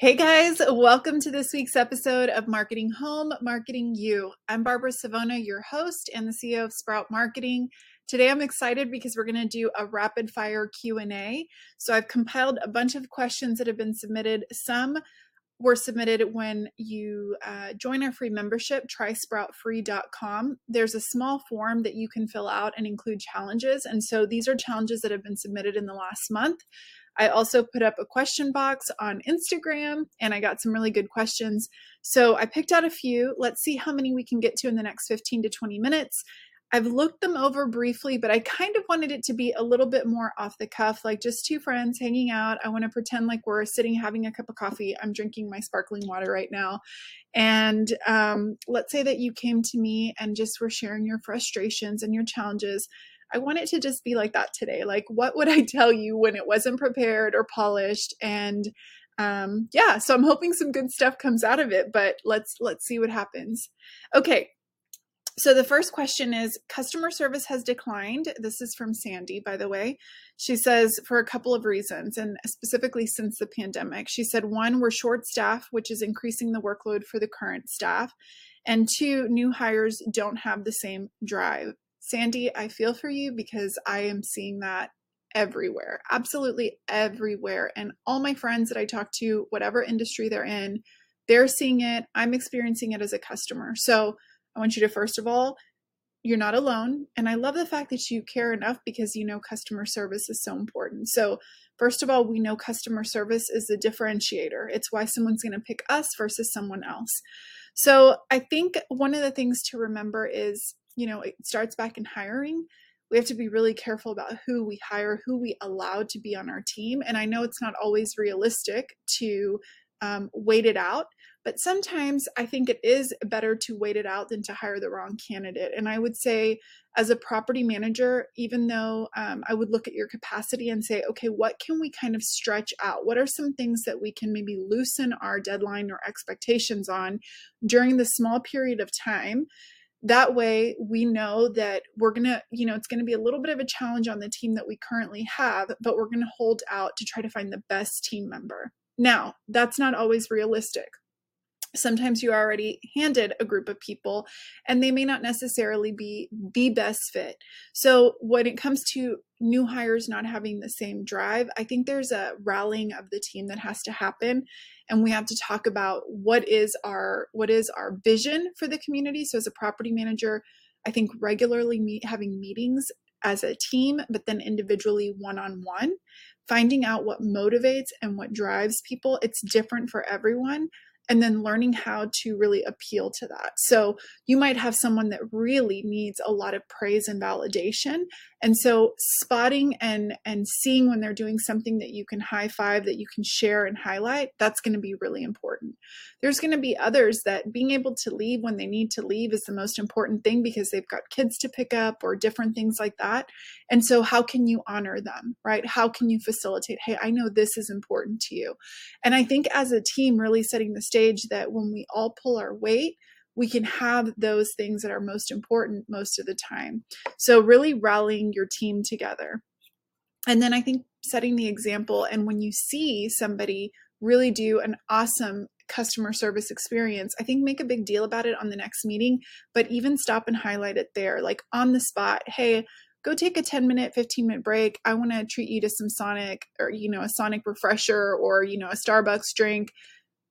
Hey guys, welcome to this week's episode of Marketing Home, Marketing You. I'm Barbara Savona, your host and the CEO of Sprout Marketing. Today I'm excited because we're going to do a rapid fire Q&A. So I've compiled a bunch of questions that have been submitted. Some were submitted when you uh, join our free membership, trysproutfree.com. There's a small form that you can fill out and include challenges. And so these are challenges that have been submitted in the last month. I also put up a question box on Instagram and I got some really good questions. So I picked out a few. Let's see how many we can get to in the next 15 to 20 minutes. I've looked them over briefly, but I kind of wanted it to be a little bit more off the cuff, like just two friends hanging out. I want to pretend like we're sitting having a cup of coffee. I'm drinking my sparkling water right now. And um, let's say that you came to me and just were sharing your frustrations and your challenges. I want it to just be like that today. Like, what would I tell you when it wasn't prepared or polished? And um, yeah, so I'm hoping some good stuff comes out of it. But let's let's see what happens. Okay. So the first question is customer service has declined. This is from Sandy, by the way. She says for a couple of reasons, and specifically since the pandemic. She said one, we're short staff, which is increasing the workload for the current staff. And two, new hires don't have the same drive. Sandy, I feel for you because I am seeing that everywhere, absolutely everywhere. And all my friends that I talk to, whatever industry they're in, they're seeing it. I'm experiencing it as a customer. So I want you to, first of all, you're not alone. And I love the fact that you care enough because you know customer service is so important. So, first of all, we know customer service is the differentiator. It's why someone's going to pick us versus someone else. So, I think one of the things to remember is you know, it starts back in hiring. We have to be really careful about who we hire, who we allow to be on our team. And I know it's not always realistic to um, wait it out, but sometimes I think it is better to wait it out than to hire the wrong candidate. And I would say, as a property manager, even though um, I would look at your capacity and say, okay, what can we kind of stretch out? What are some things that we can maybe loosen our deadline or expectations on during the small period of time? That way we know that we're going to you know it's going to be a little bit of a challenge on the team that we currently have but we're going to hold out to try to find the best team member. Now that's not always realistic. Sometimes you already handed a group of people and they may not necessarily be the best fit. So when it comes to new hires not having the same drive i think there's a rallying of the team that has to happen and we have to talk about what is our what is our vision for the community. So as a property manager i think regularly meet having meetings as a team but then individually one on one finding out what motivates and what drives people it's different for everyone and then learning how to really appeal to that. So you might have someone that really needs a lot of praise and validation. And so spotting and and seeing when they're doing something that you can high five, that you can share and highlight, that's going to be really important. There's going to be others that being able to leave when they need to leave is the most important thing because they've got kids to pick up or different things like that. And so how can you honor them, right? How can you facilitate, hey, I know this is important to you. And I think as a team really setting the stage stage that when we all pull our weight, we can have those things that are most important most of the time. So, really rallying your team together. And then I think setting the example, and when you see somebody really do an awesome customer service experience, I think make a big deal about it on the next meeting, but even stop and highlight it there, like on the spot. Hey, go take a 10 minute 15 minute break i want to treat you to some sonic or you know a sonic refresher or you know a starbucks drink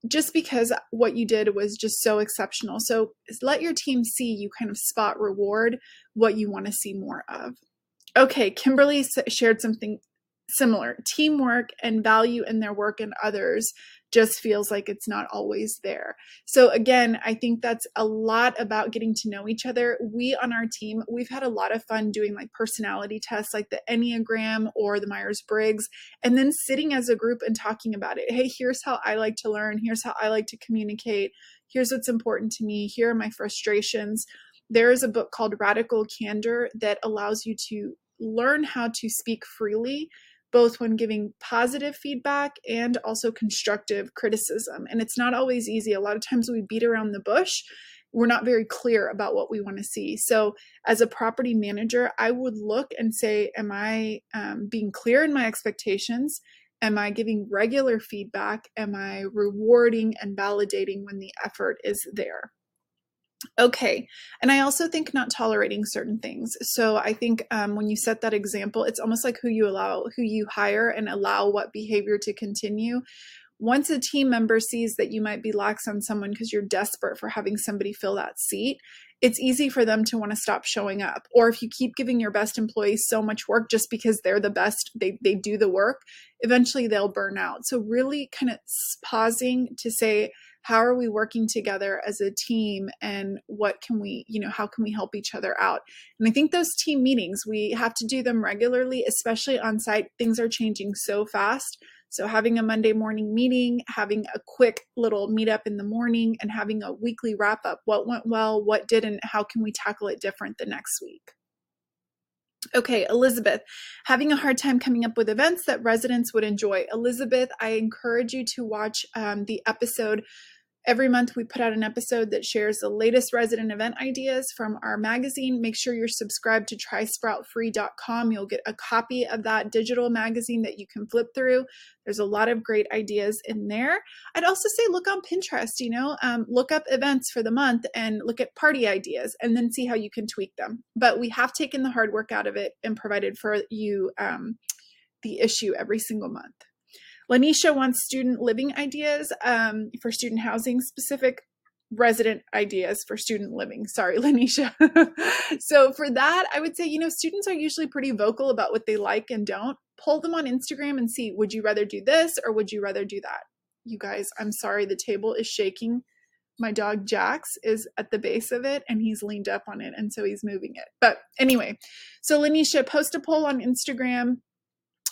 just because what you did was just so exceptional. So let your team see you kind of spot reward what you want to see more of. Okay, Kimberly shared something similar teamwork and value in their work and others just feels like it's not always there. So again, I think that's a lot about getting to know each other. We on our team, we've had a lot of fun doing like personality tests like the Enneagram or the Myers-Briggs and then sitting as a group and talking about it. Hey, here's how I like to learn, here's how I like to communicate. Here's what's important to me. Here are my frustrations. There is a book called Radical Candor that allows you to learn how to speak freely both when giving positive feedback and also constructive criticism. And it's not always easy. A lot of times we beat around the bush. We're not very clear about what we want to see. So, as a property manager, I would look and say, Am I um, being clear in my expectations? Am I giving regular feedback? Am I rewarding and validating when the effort is there? Okay. And I also think not tolerating certain things. So I think um, when you set that example, it's almost like who you allow, who you hire and allow what behavior to continue. Once a team member sees that you might be lax on someone because you're desperate for having somebody fill that seat, it's easy for them to want to stop showing up. Or if you keep giving your best employees so much work just because they're the best, they, they do the work, eventually they'll burn out. So, really kind of pausing to say, how are we working together as a team and what can we you know how can we help each other out? And i think those team meetings we have to do them regularly especially on site. Things are changing so fast. So having a monday morning meeting having a quick little meetup in the morning and having a weekly wrap up what went well what didn't how can we tackle it different the next week? Okay, Elizabeth, having a hard time coming up with events that residents would enjoy. Elizabeth, I encourage you to watch um, the episode Every month, we put out an episode that shares the latest resident event ideas from our magazine. Make sure you're subscribed to trysproutfree.com. You'll get a copy of that digital magazine that you can flip through. There's a lot of great ideas in there. I'd also say look on Pinterest, you know, um, look up events for the month and look at party ideas and then see how you can tweak them. But we have taken the hard work out of it and provided for you um, the issue every single month. Lanisha wants student living ideas um, for student housing specific resident ideas for student living. Sorry, Lanisha. so for that, I would say, you know, students are usually pretty vocal about what they like and don't. Pull them on Instagram and see, would you rather do this or would you rather do that? You guys, I'm sorry, the table is shaking. My dog Jax is at the base of it and he's leaned up on it and so he's moving it. But anyway, so Lanisha, post a poll on Instagram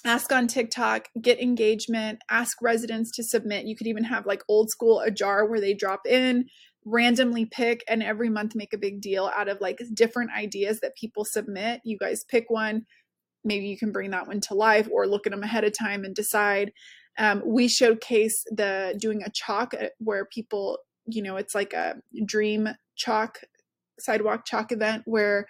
ask on TikTok, get engagement, ask residents to submit. You could even have like old school a jar where they drop in, randomly pick, and every month make a big deal out of like different ideas that people submit. You guys pick one. Maybe you can bring that one to life or look at them ahead of time and decide. Um, we showcase the doing a chalk uh, where people, you know, it's like a dream chalk sidewalk chalk event where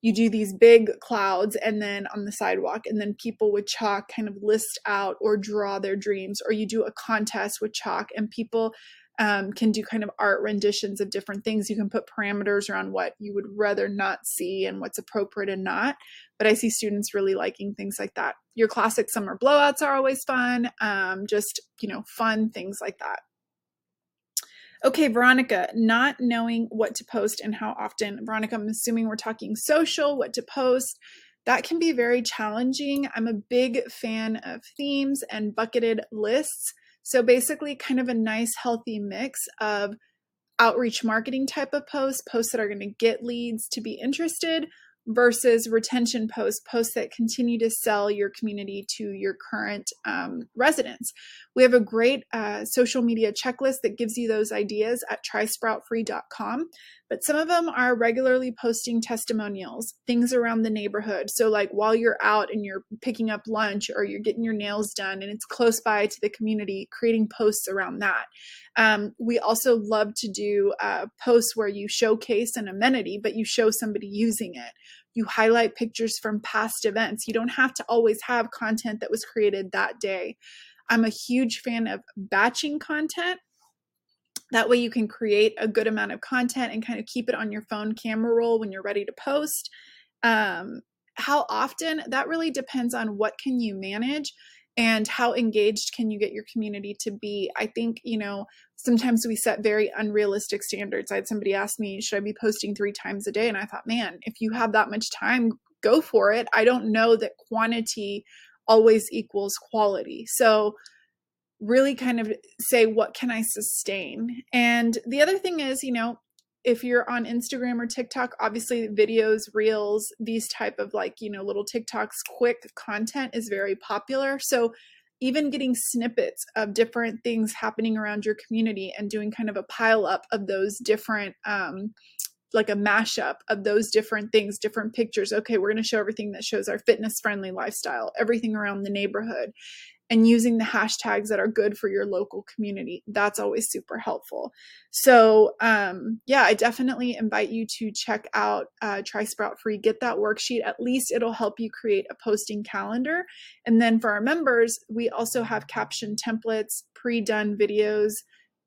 you do these big clouds and then on the sidewalk and then people with chalk kind of list out or draw their dreams or you do a contest with chalk and people um, can do kind of art renditions of different things. You can put parameters around what you would rather not see and what's appropriate and not but i see students really liking things like that. Your classic summer blowouts are always fun um, just you know fun things like that Okay, Veronica, not knowing what to post and how often. Veronica, I'm assuming we're talking social, what to post. That can be very challenging. I'm a big fan of themes and bucketed lists. So basically, kind of a nice, healthy mix of outreach marketing type of posts, posts that are going to get leads to be interested, versus retention posts, posts that continue to sell your community to your current um, residents. We have a great uh, social media checklist that gives you those ideas at trysproutfree.com. But some of them are regularly posting testimonials, things around the neighborhood. So, like while you're out and you're picking up lunch or you're getting your nails done and it's close by to the community, creating posts around that. Um, we also love to do uh, posts where you showcase an amenity, but you show somebody using it you highlight pictures from past events. You don't have to always have content that was created that day. I'm a huge fan of batching content. That way, you can create a good amount of content and kind of keep it on your phone camera roll when you're ready to post. Um, how often? That really depends on what can you manage and how engaged can you get your community to be? I think you know sometimes we set very unrealistic standards. I had somebody ask me should i be posting three times a day? And i thought man if you have that much time go for it. I don't know that quantity always equals quality. So really kind of say what can i sustain? And the other thing is you know if you're on Instagram or TikTok, obviously videos, reels, these type of like, you know, little TikToks, quick content is very popular. So even getting snippets of different things happening around your community and doing kind of a pile up of those different um like a mashup of those different things, different pictures. Okay, we're going to show everything that shows our fitness friendly lifestyle, everything around the neighborhood and using the hashtags that are good for your local community. That's always super helpful. So, um, yeah, I definitely invite you to check out uh, Try Sprout Free. Get that worksheet. At least it'll help you create a posting calendar. And then for our members, we also have caption templates, pre done videos,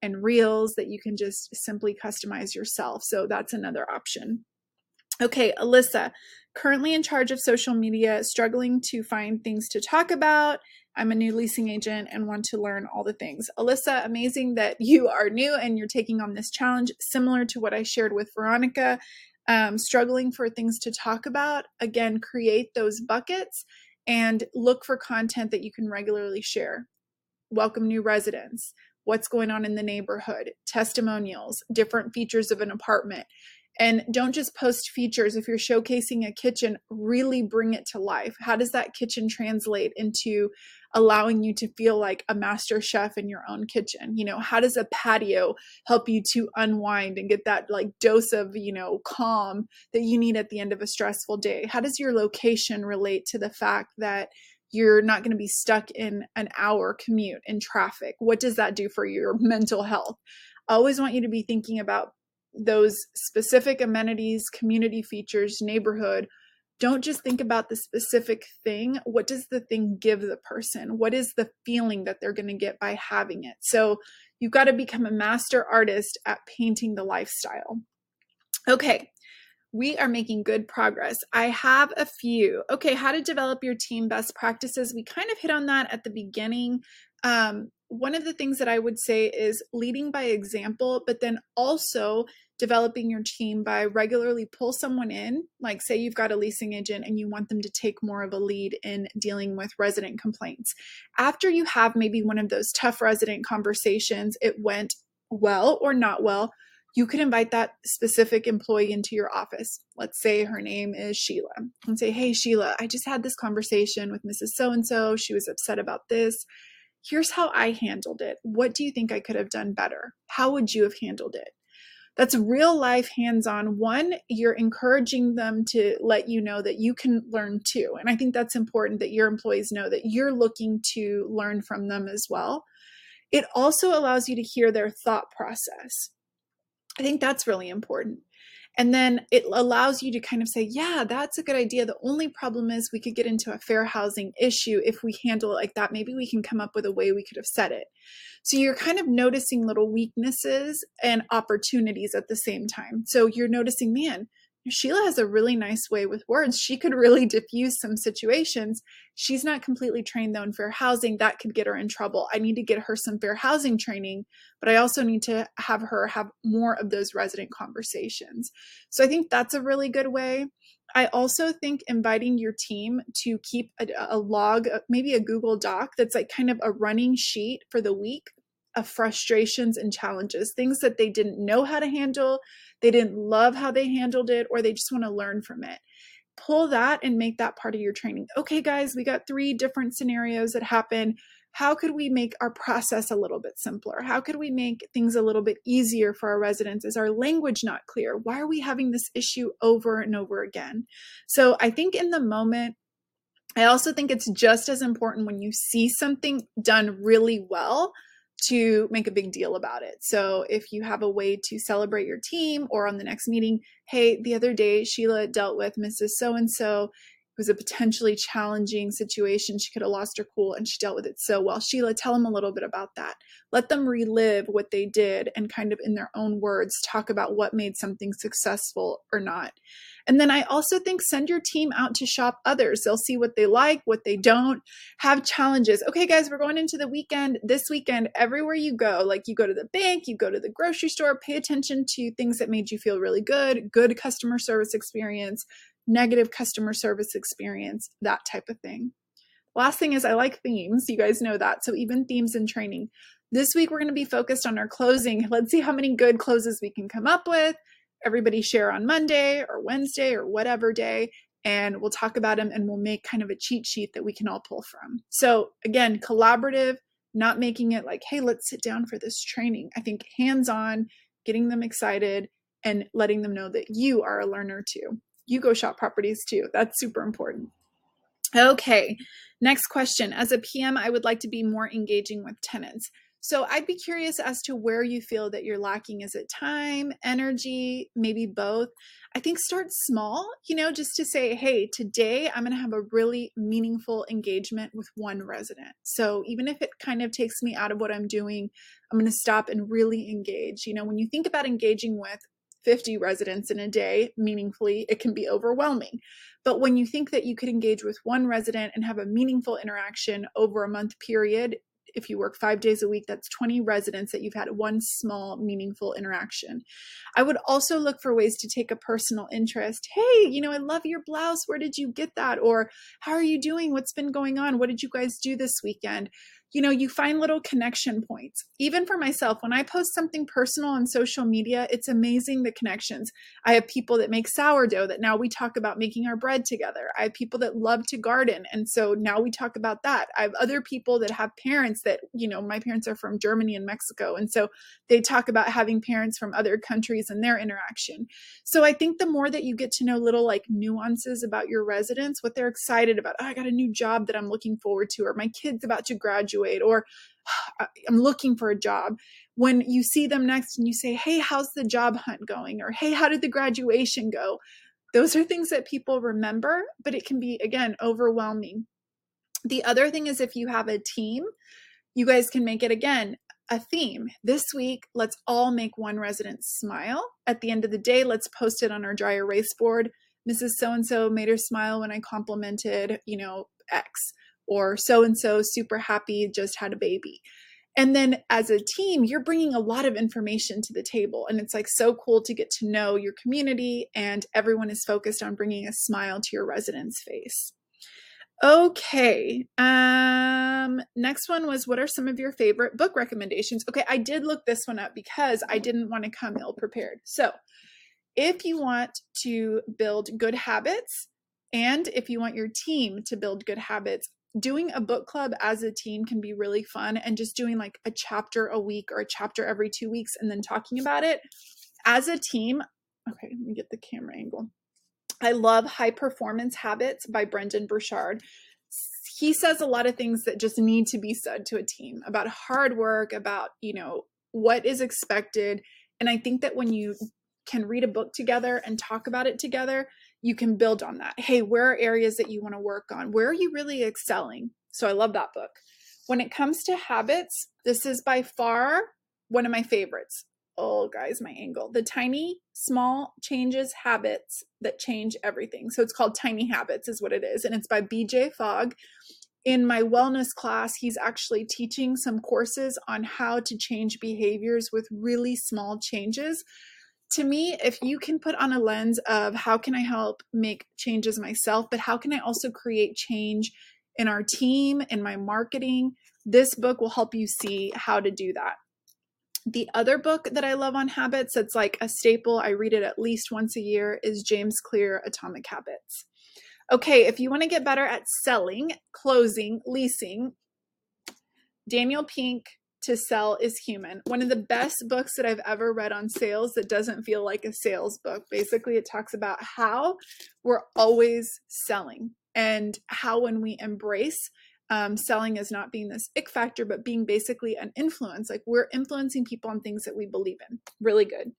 and reels that you can just simply customize yourself. So, that's another option. Okay, Alyssa, currently in charge of social media, struggling to find things to talk about I'm a new leasing agent and want to learn all the things. Alyssa, amazing that you are new and you're taking on this challenge, similar to what I shared with Veronica. Um, struggling for things to talk about, again, create those buckets and look for content that you can regularly share. Welcome new residents, what's going on in the neighborhood, testimonials, different features of an apartment. And don't just post features. If you're showcasing a kitchen, really bring it to life. How does that kitchen translate into allowing you to feel like a master chef in your own kitchen you know how does a patio help you to unwind and get that like dose of you know calm that you need at the end of a stressful day how does your location relate to the fact that you're not going to be stuck in an hour commute in traffic what does that do for your mental health I always want you to be thinking about those specific amenities community features neighborhood don't just think about the specific thing. What does the thing give the person? What is the feeling that they're going to get by having it? So you've got to become a master artist at painting the lifestyle. Okay, we are making good progress. I have a few. Okay, how to develop your team best practices. We kind of hit on that at the beginning. Um, one of the things that I would say is leading by example, but then also developing your team by regularly pull someone in like say you've got a leasing agent and you want them to take more of a lead in dealing with resident complaints after you have maybe one of those tough resident conversations it went well or not well you could invite that specific employee into your office. Let's say her name is Sheila and say, Hey, Sheila, I just had this conversation with Mrs. So and so. She was upset about this. Here's how I handled it. What do you think I could have done better? How would you have handled it? that's real life hands on. One, you're encouraging them to let you know that you can learn too. And I think that's important that your employees know that you're looking to learn from them as well. It also allows you to hear their thought process. I think that's really important. And then it allows you to kind of say, yeah, that's a good idea. The only problem is we could get into a fair housing issue if we handle it like that. Maybe we can come up with a way we could have said it. So you're kind of noticing little weaknesses and opportunities at the same time. So you're noticing, man, Sheila has a really nice way with words. She could really diffuse some situations. She's not completely trained though in fair housing. That could get her in trouble. I need to get her some fair housing training, but I also need to have her have more of those resident conversations. So I think that's a really good way. I also think inviting your team to keep a, a log, maybe a Google Doc that's like kind of a running sheet for the week of frustrations and challenges, things that they didn't know how to handle, they didn't love how they handled it, or they just want to learn from it. Pull that and make that part of your training. Okay, guys, we got three different scenarios that happen. How could we make our process a little bit simpler? How could we make things a little bit easier for our residents? Is our language not clear? Why are we having this issue over and over again? So I think in the moment, I also think it's just as important when you see something done really well to make a big deal about it. So if you have a way to celebrate your team or on the next meeting, hey, the other day Sheila dealt with Mrs. So and so. It was a potentially challenging situation. She could have lost her cool and she dealt with it so well. Sheila, tell them a little bit about that. Let them relive what they did and kind of in their own words talk about what made something successful or not. And then I also think send your team out to shop others. They'll see what they like, what they don't, have challenges. Okay, guys, we're going into the weekend. This weekend, everywhere you go, like you go to the bank, you go to the grocery store, pay attention to things that made you feel really good, good customer service experience, negative customer service experience, that type of thing. Last thing is, I like themes. You guys know that. So, even themes in training. This week, we're going to be focused on our closing. Let's see how many good closes we can come up with everybody share on Monday or Wednesday or whatever day, and we'll talk about them and we'll make kind of a cheat sheet that we can all pull from. So, again, collaborative, not making it like, hey, let's sit down for this training. I think hands on, getting them excited, and letting them know that you are a learner too. You go shop properties too. That's super important. Okay, next question. As a PM, I would like to be more engaging with tenants. So I'd be curious as to where you feel that you're lacking. Is it time, energy, maybe both? I think start small, you know, just to say, hey, today I'm going to have a really meaningful engagement with one resident. So even if it kind of takes me out of what I'm doing, I'm going to stop and really engage. You know, when you think about engaging with 50 residents in a day meaningfully, it can be overwhelming. But when you think that you could engage with one resident and have a meaningful interaction over a month period, if you work five days a week, that's 20 residents that you've had one small, meaningful interaction. I would also look for ways to take a personal interest. Hey, you know, I love your blouse. Where did you get that? Or how are you doing? What's been going on? What did you guys do this weekend? You know, you find little connection points. Even for myself, when I post something personal on social media, it's amazing the connections. I have people that make sourdough that now we talk about making our bread together. I have people that love to garden. And so now we talk about that. I have other people that have parents that, you know, my parents are from Germany and Mexico. And so they talk about having parents from other countries and their interaction. So I think the more that you get to know little like nuances about your residents, what they're excited about, oh, I got a new job that I'm looking forward to, or my kid's about to graduate graduate or I'm looking for a job. When you see them next and you say, Hey, how's the job hunt going? Or Hey, how did the graduation go? Those are things that people remember, but it can be, again, overwhelming. The other thing is if you have a team, you guys can make it again a theme. This week, let's all make one resident smile. At the end of the day, let's post it on our dry erase board. Mrs. So and so made her smile when I complimented, you know, X or so and so super happy just had a baby. And then as a team, you're bringing a lot of information to the table. And it's like so cool to get to know your community, and everyone is focused on bringing a smile to your resident's face. Okay. Um next one was what are some of your favorite book recommendations? Okay, I did look this one up because I didn't want to come ill prepared. So, if you want to build good habits and if you want your team to build good habits, doing a book club as a team can be really fun and just doing like a chapter a week or a chapter every two weeks and then talking about it. As a team okay let me get the camera angle. I love high performance habits by brendon burchard. He says a lot of things that just need to be said to a team about hard work about you know what is expected. And i think that when you can read a book together and talk about it together you can build on that. Hey, where are areas that you want to work on? Where are you really excelling? So I love that book. When it comes to habits, this is by far one of my favorites. Oh, guys, my angle. The tiny, small changes habits that change everything. So it's called Tiny Habits, is what it is. And it's by BJ Fogg. In my wellness class, he's actually teaching some courses on how to change behaviors with really small changes to me, if you can put on a lens of how can I help make changes myself, but how can I also create change in our team, in my marketing, this book will help you see how to do that. The other book that I love on habits that's like a staple, I read it at least once a year, is James Clear Atomic Habits. Okay, if you want to get better at selling, closing, leasing, Daniel Pink to Sell is Human. One of the best books that I've ever read on sales that doesn't feel like a sales book. Basically, it talks about how we're always selling and how when we embrace um, selling as not being this ick factor, but being basically an influence. Like we're influencing people on things that we believe in. Really good.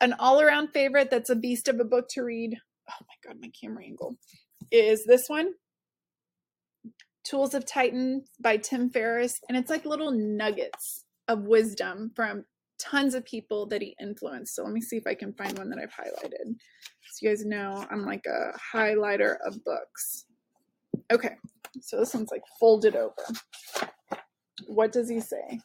An all around favorite that's a beast of a book to read. Oh my God, my camera angle is this one Tools of Titan by Tim Ferriss. And it's like little nuggets of wisdom from tons of people that he influenced. So let me see if I can find one that I've highlighted. So you guys know I'm like a highlighter of books. Okay, so this one's like folded over. What does he say?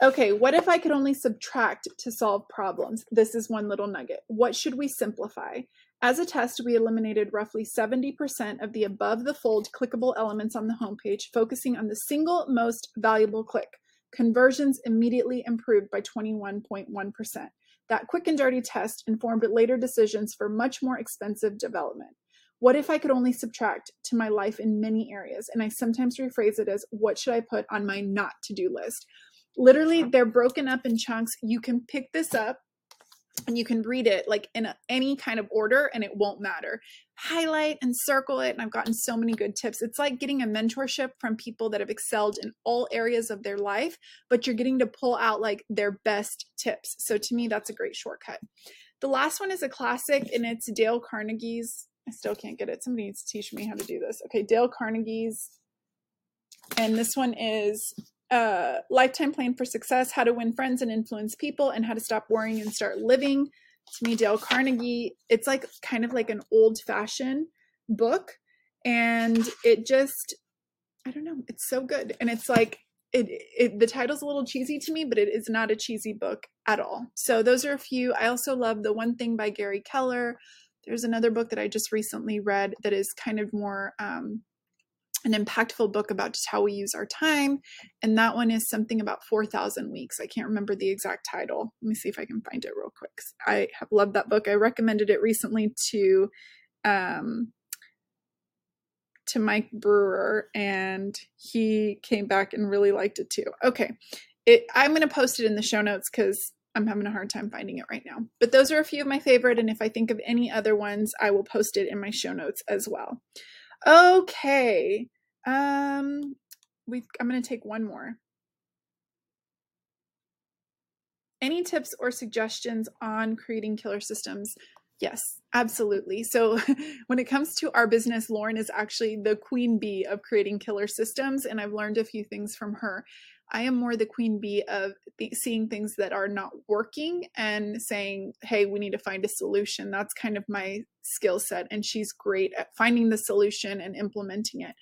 Okay, what if I could only subtract to solve problems? This is one little nugget. What should we simplify? As a test, we eliminated roughly 70% of the above the fold clickable elements on the homepage, focusing on the single most valuable click. Conversions immediately improved by 21.1%. That quick and dirty test informed later decisions for much more expensive development. What if I could only subtract to my life in many areas? And I sometimes rephrase it as what should I put on my not to do list? Literally, uh-huh. they're broken up in chunks. You can pick this up and you can read it like in a, any kind of order and it won't matter. Highlight and circle it. And I've gotten so many good tips. It's like getting a mentorship from people that have excelled in all areas of their life, but you're getting to pull out like their best tips. So to me, that's a great shortcut. The last one is a classic and it's Dale Carnegie's. I still can't get it. Somebody needs to teach me how to do this. Okay, Dale Carnegie's. And this one is uh, lifetime plan for success how to win friends and influence people and how to stop worrying and start living. To me dale carnegie. It's like kind of like an old fashioned book and it just i don't know it's so good. And it's like it, it the title's a little cheesy to me but it is not a cheesy book at all. So those are a few. I also love the one thing by gary keller. There's another book that i just recently read that is kind of more um, an impactful book about just how we use our time. And that one is something about 4,000 weeks. I can't remember the exact title. Let me see if I can find it real quick. I have loved that book. I recommended it recently to um, to Mike Brewer, and he came back and really liked it too. Okay, it, I'm going to post it in the show notes because I'm having a hard time finding it right now. But those are a few of my favorite, and if I think of any other ones, I will post it in my show notes as well. Okay. Um we I'm going to take one more. Any tips or suggestions on creating killer systems? Yes, absolutely. So, when it comes to our business, Lauren is actually the queen bee of creating killer systems, and I've learned a few things from her. I am more the queen bee of th- seeing things that are not working and saying, hey, we need to find a solution. That's kind of my skill set. And she's great at finding the solution and implementing it.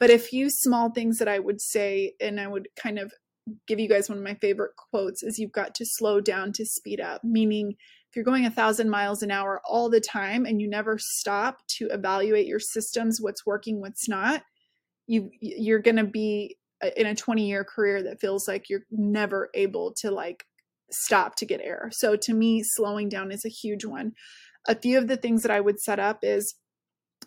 But a few small things that I would say, and I would kind of give you guys one of my favorite quotes is you've got to slow down to speed up, meaning if you're going a thousand miles an hour all the time and you never stop to evaluate your systems, what's working, what's not, you you're going to be uh, in a 20 year career that feels like you're never able to like stop to get air. So to me, slowing down is a huge one. A few of the things that I would set up is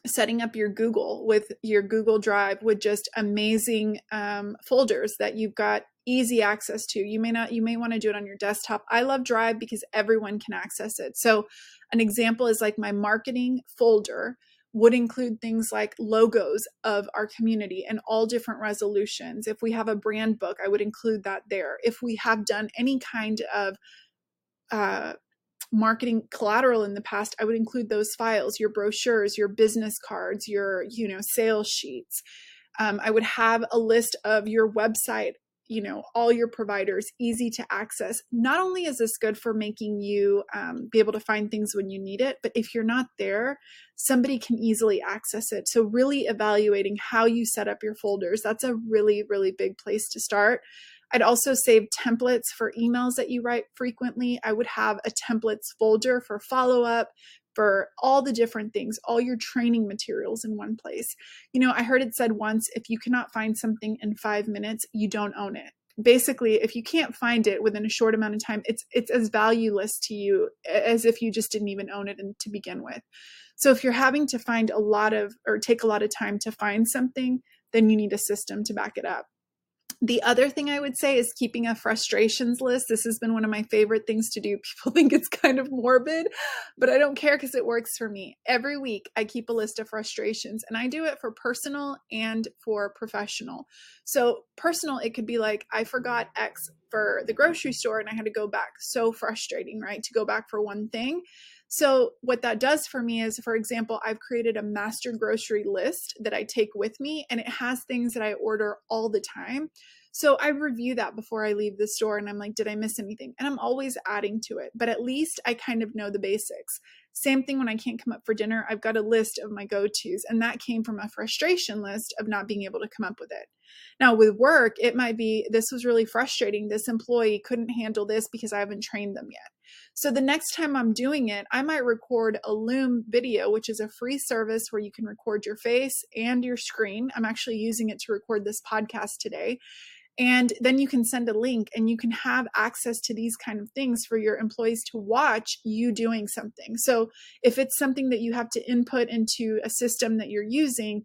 setting up your Google with your Google Drive with just amazing um, folders that you've got easy access to. You may not, you may want to do it on your desktop. I love Drive because everyone can access it. So, an example is like my marketing folder would include things like logos of our community and all different resolutions. If we have a brand book, I would include that there. If we have done any kind of uh, marketing collateral in the past, I would include those files, your brochures, your business cards, your you know sales sheets. Um, I would have a list of your website you know all your providers easy to access. Not only is this good for making you um, be able to find things when you need it but if you're not there somebody can easily access it. So really evaluating how you set up your folders that's a really really big place to start I'd also save templates for emails that you write frequently. I would have a templates folder for follow up, for all the different things, all your training materials in one place. You know, I heard it said once if you cannot find something in five minutes, you don't own it. Basically, if you can't find it within a short amount of time, it's it's as valueless to you as if you just didn't even own it to begin with. So if you're having to find a lot of or take a lot of time to find something, then you need a system to back it up. The other thing I would say is keeping a frustrations list. This has been one of my favorite things to do. People think it's kind of morbid, but I don't care because it works for me. Every week, I keep a list of frustrations and I do it for personal and for professional. So, personal, it could be like, I forgot X for the grocery store and I had to go back. So frustrating, right? To go back for one thing. So, what that does for me is, for example, I've created a master grocery list that I take with me, and it has things that I order all the time. So, I review that before I leave the store, and I'm like, did I miss anything? And I'm always adding to it, but at least I kind of know the basics. Same thing when I can't come up for dinner, I've got a list of my go tos, and that came from a frustration list of not being able to come up with it. Now, with work, it might be this was really frustrating. This employee couldn't handle this because I haven't trained them yet. So the next time I'm doing it, I might record a Loom video, which is a free service where you can record your face and your screen. I'm actually using it to record this podcast today. And then you can send a link and you can have access to these kind of things for your employees to watch you doing something. So if it's something that you have to input into a system that you're using,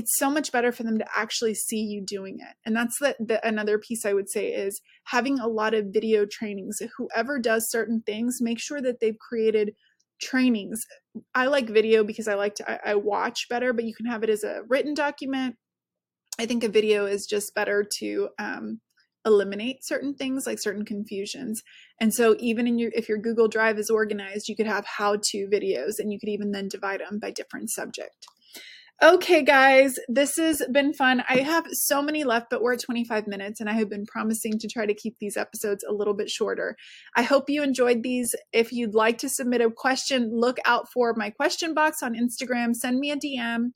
it's so much better for them to actually see you doing it. And that's the, the another piece I would say is having a lot of video trainings. Whoever does certain things, make sure that they've created trainings. I like video because I like to I, I watch better, but you can have it as a written document. I think a video is just better to um, eliminate certain things like certain confusions. And so even in your if your Google Drive is organized, you could have how-to videos and you could even then divide them by different subject. Okay, guys, this has been fun. I have so many left, but we're at 25 minutes, and I have been promising to try to keep these episodes a little bit shorter. I hope you enjoyed these. If you'd like to submit a question, look out for my question box on Instagram. Send me a DM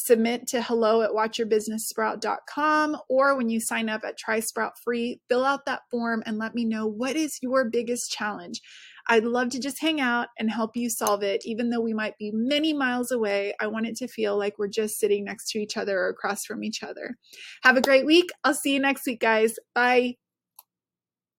submit to hello at watchyourbusinesssprout.com or when you sign up at Try Sprout Free, fill out that form and let me know what is your biggest challenge. I'd love to just hang out and help you solve it, even though we might be many miles away. I want it to feel like we're just sitting next to each other or across from each other. Have a great week. I'll see you next week, guys. Bye.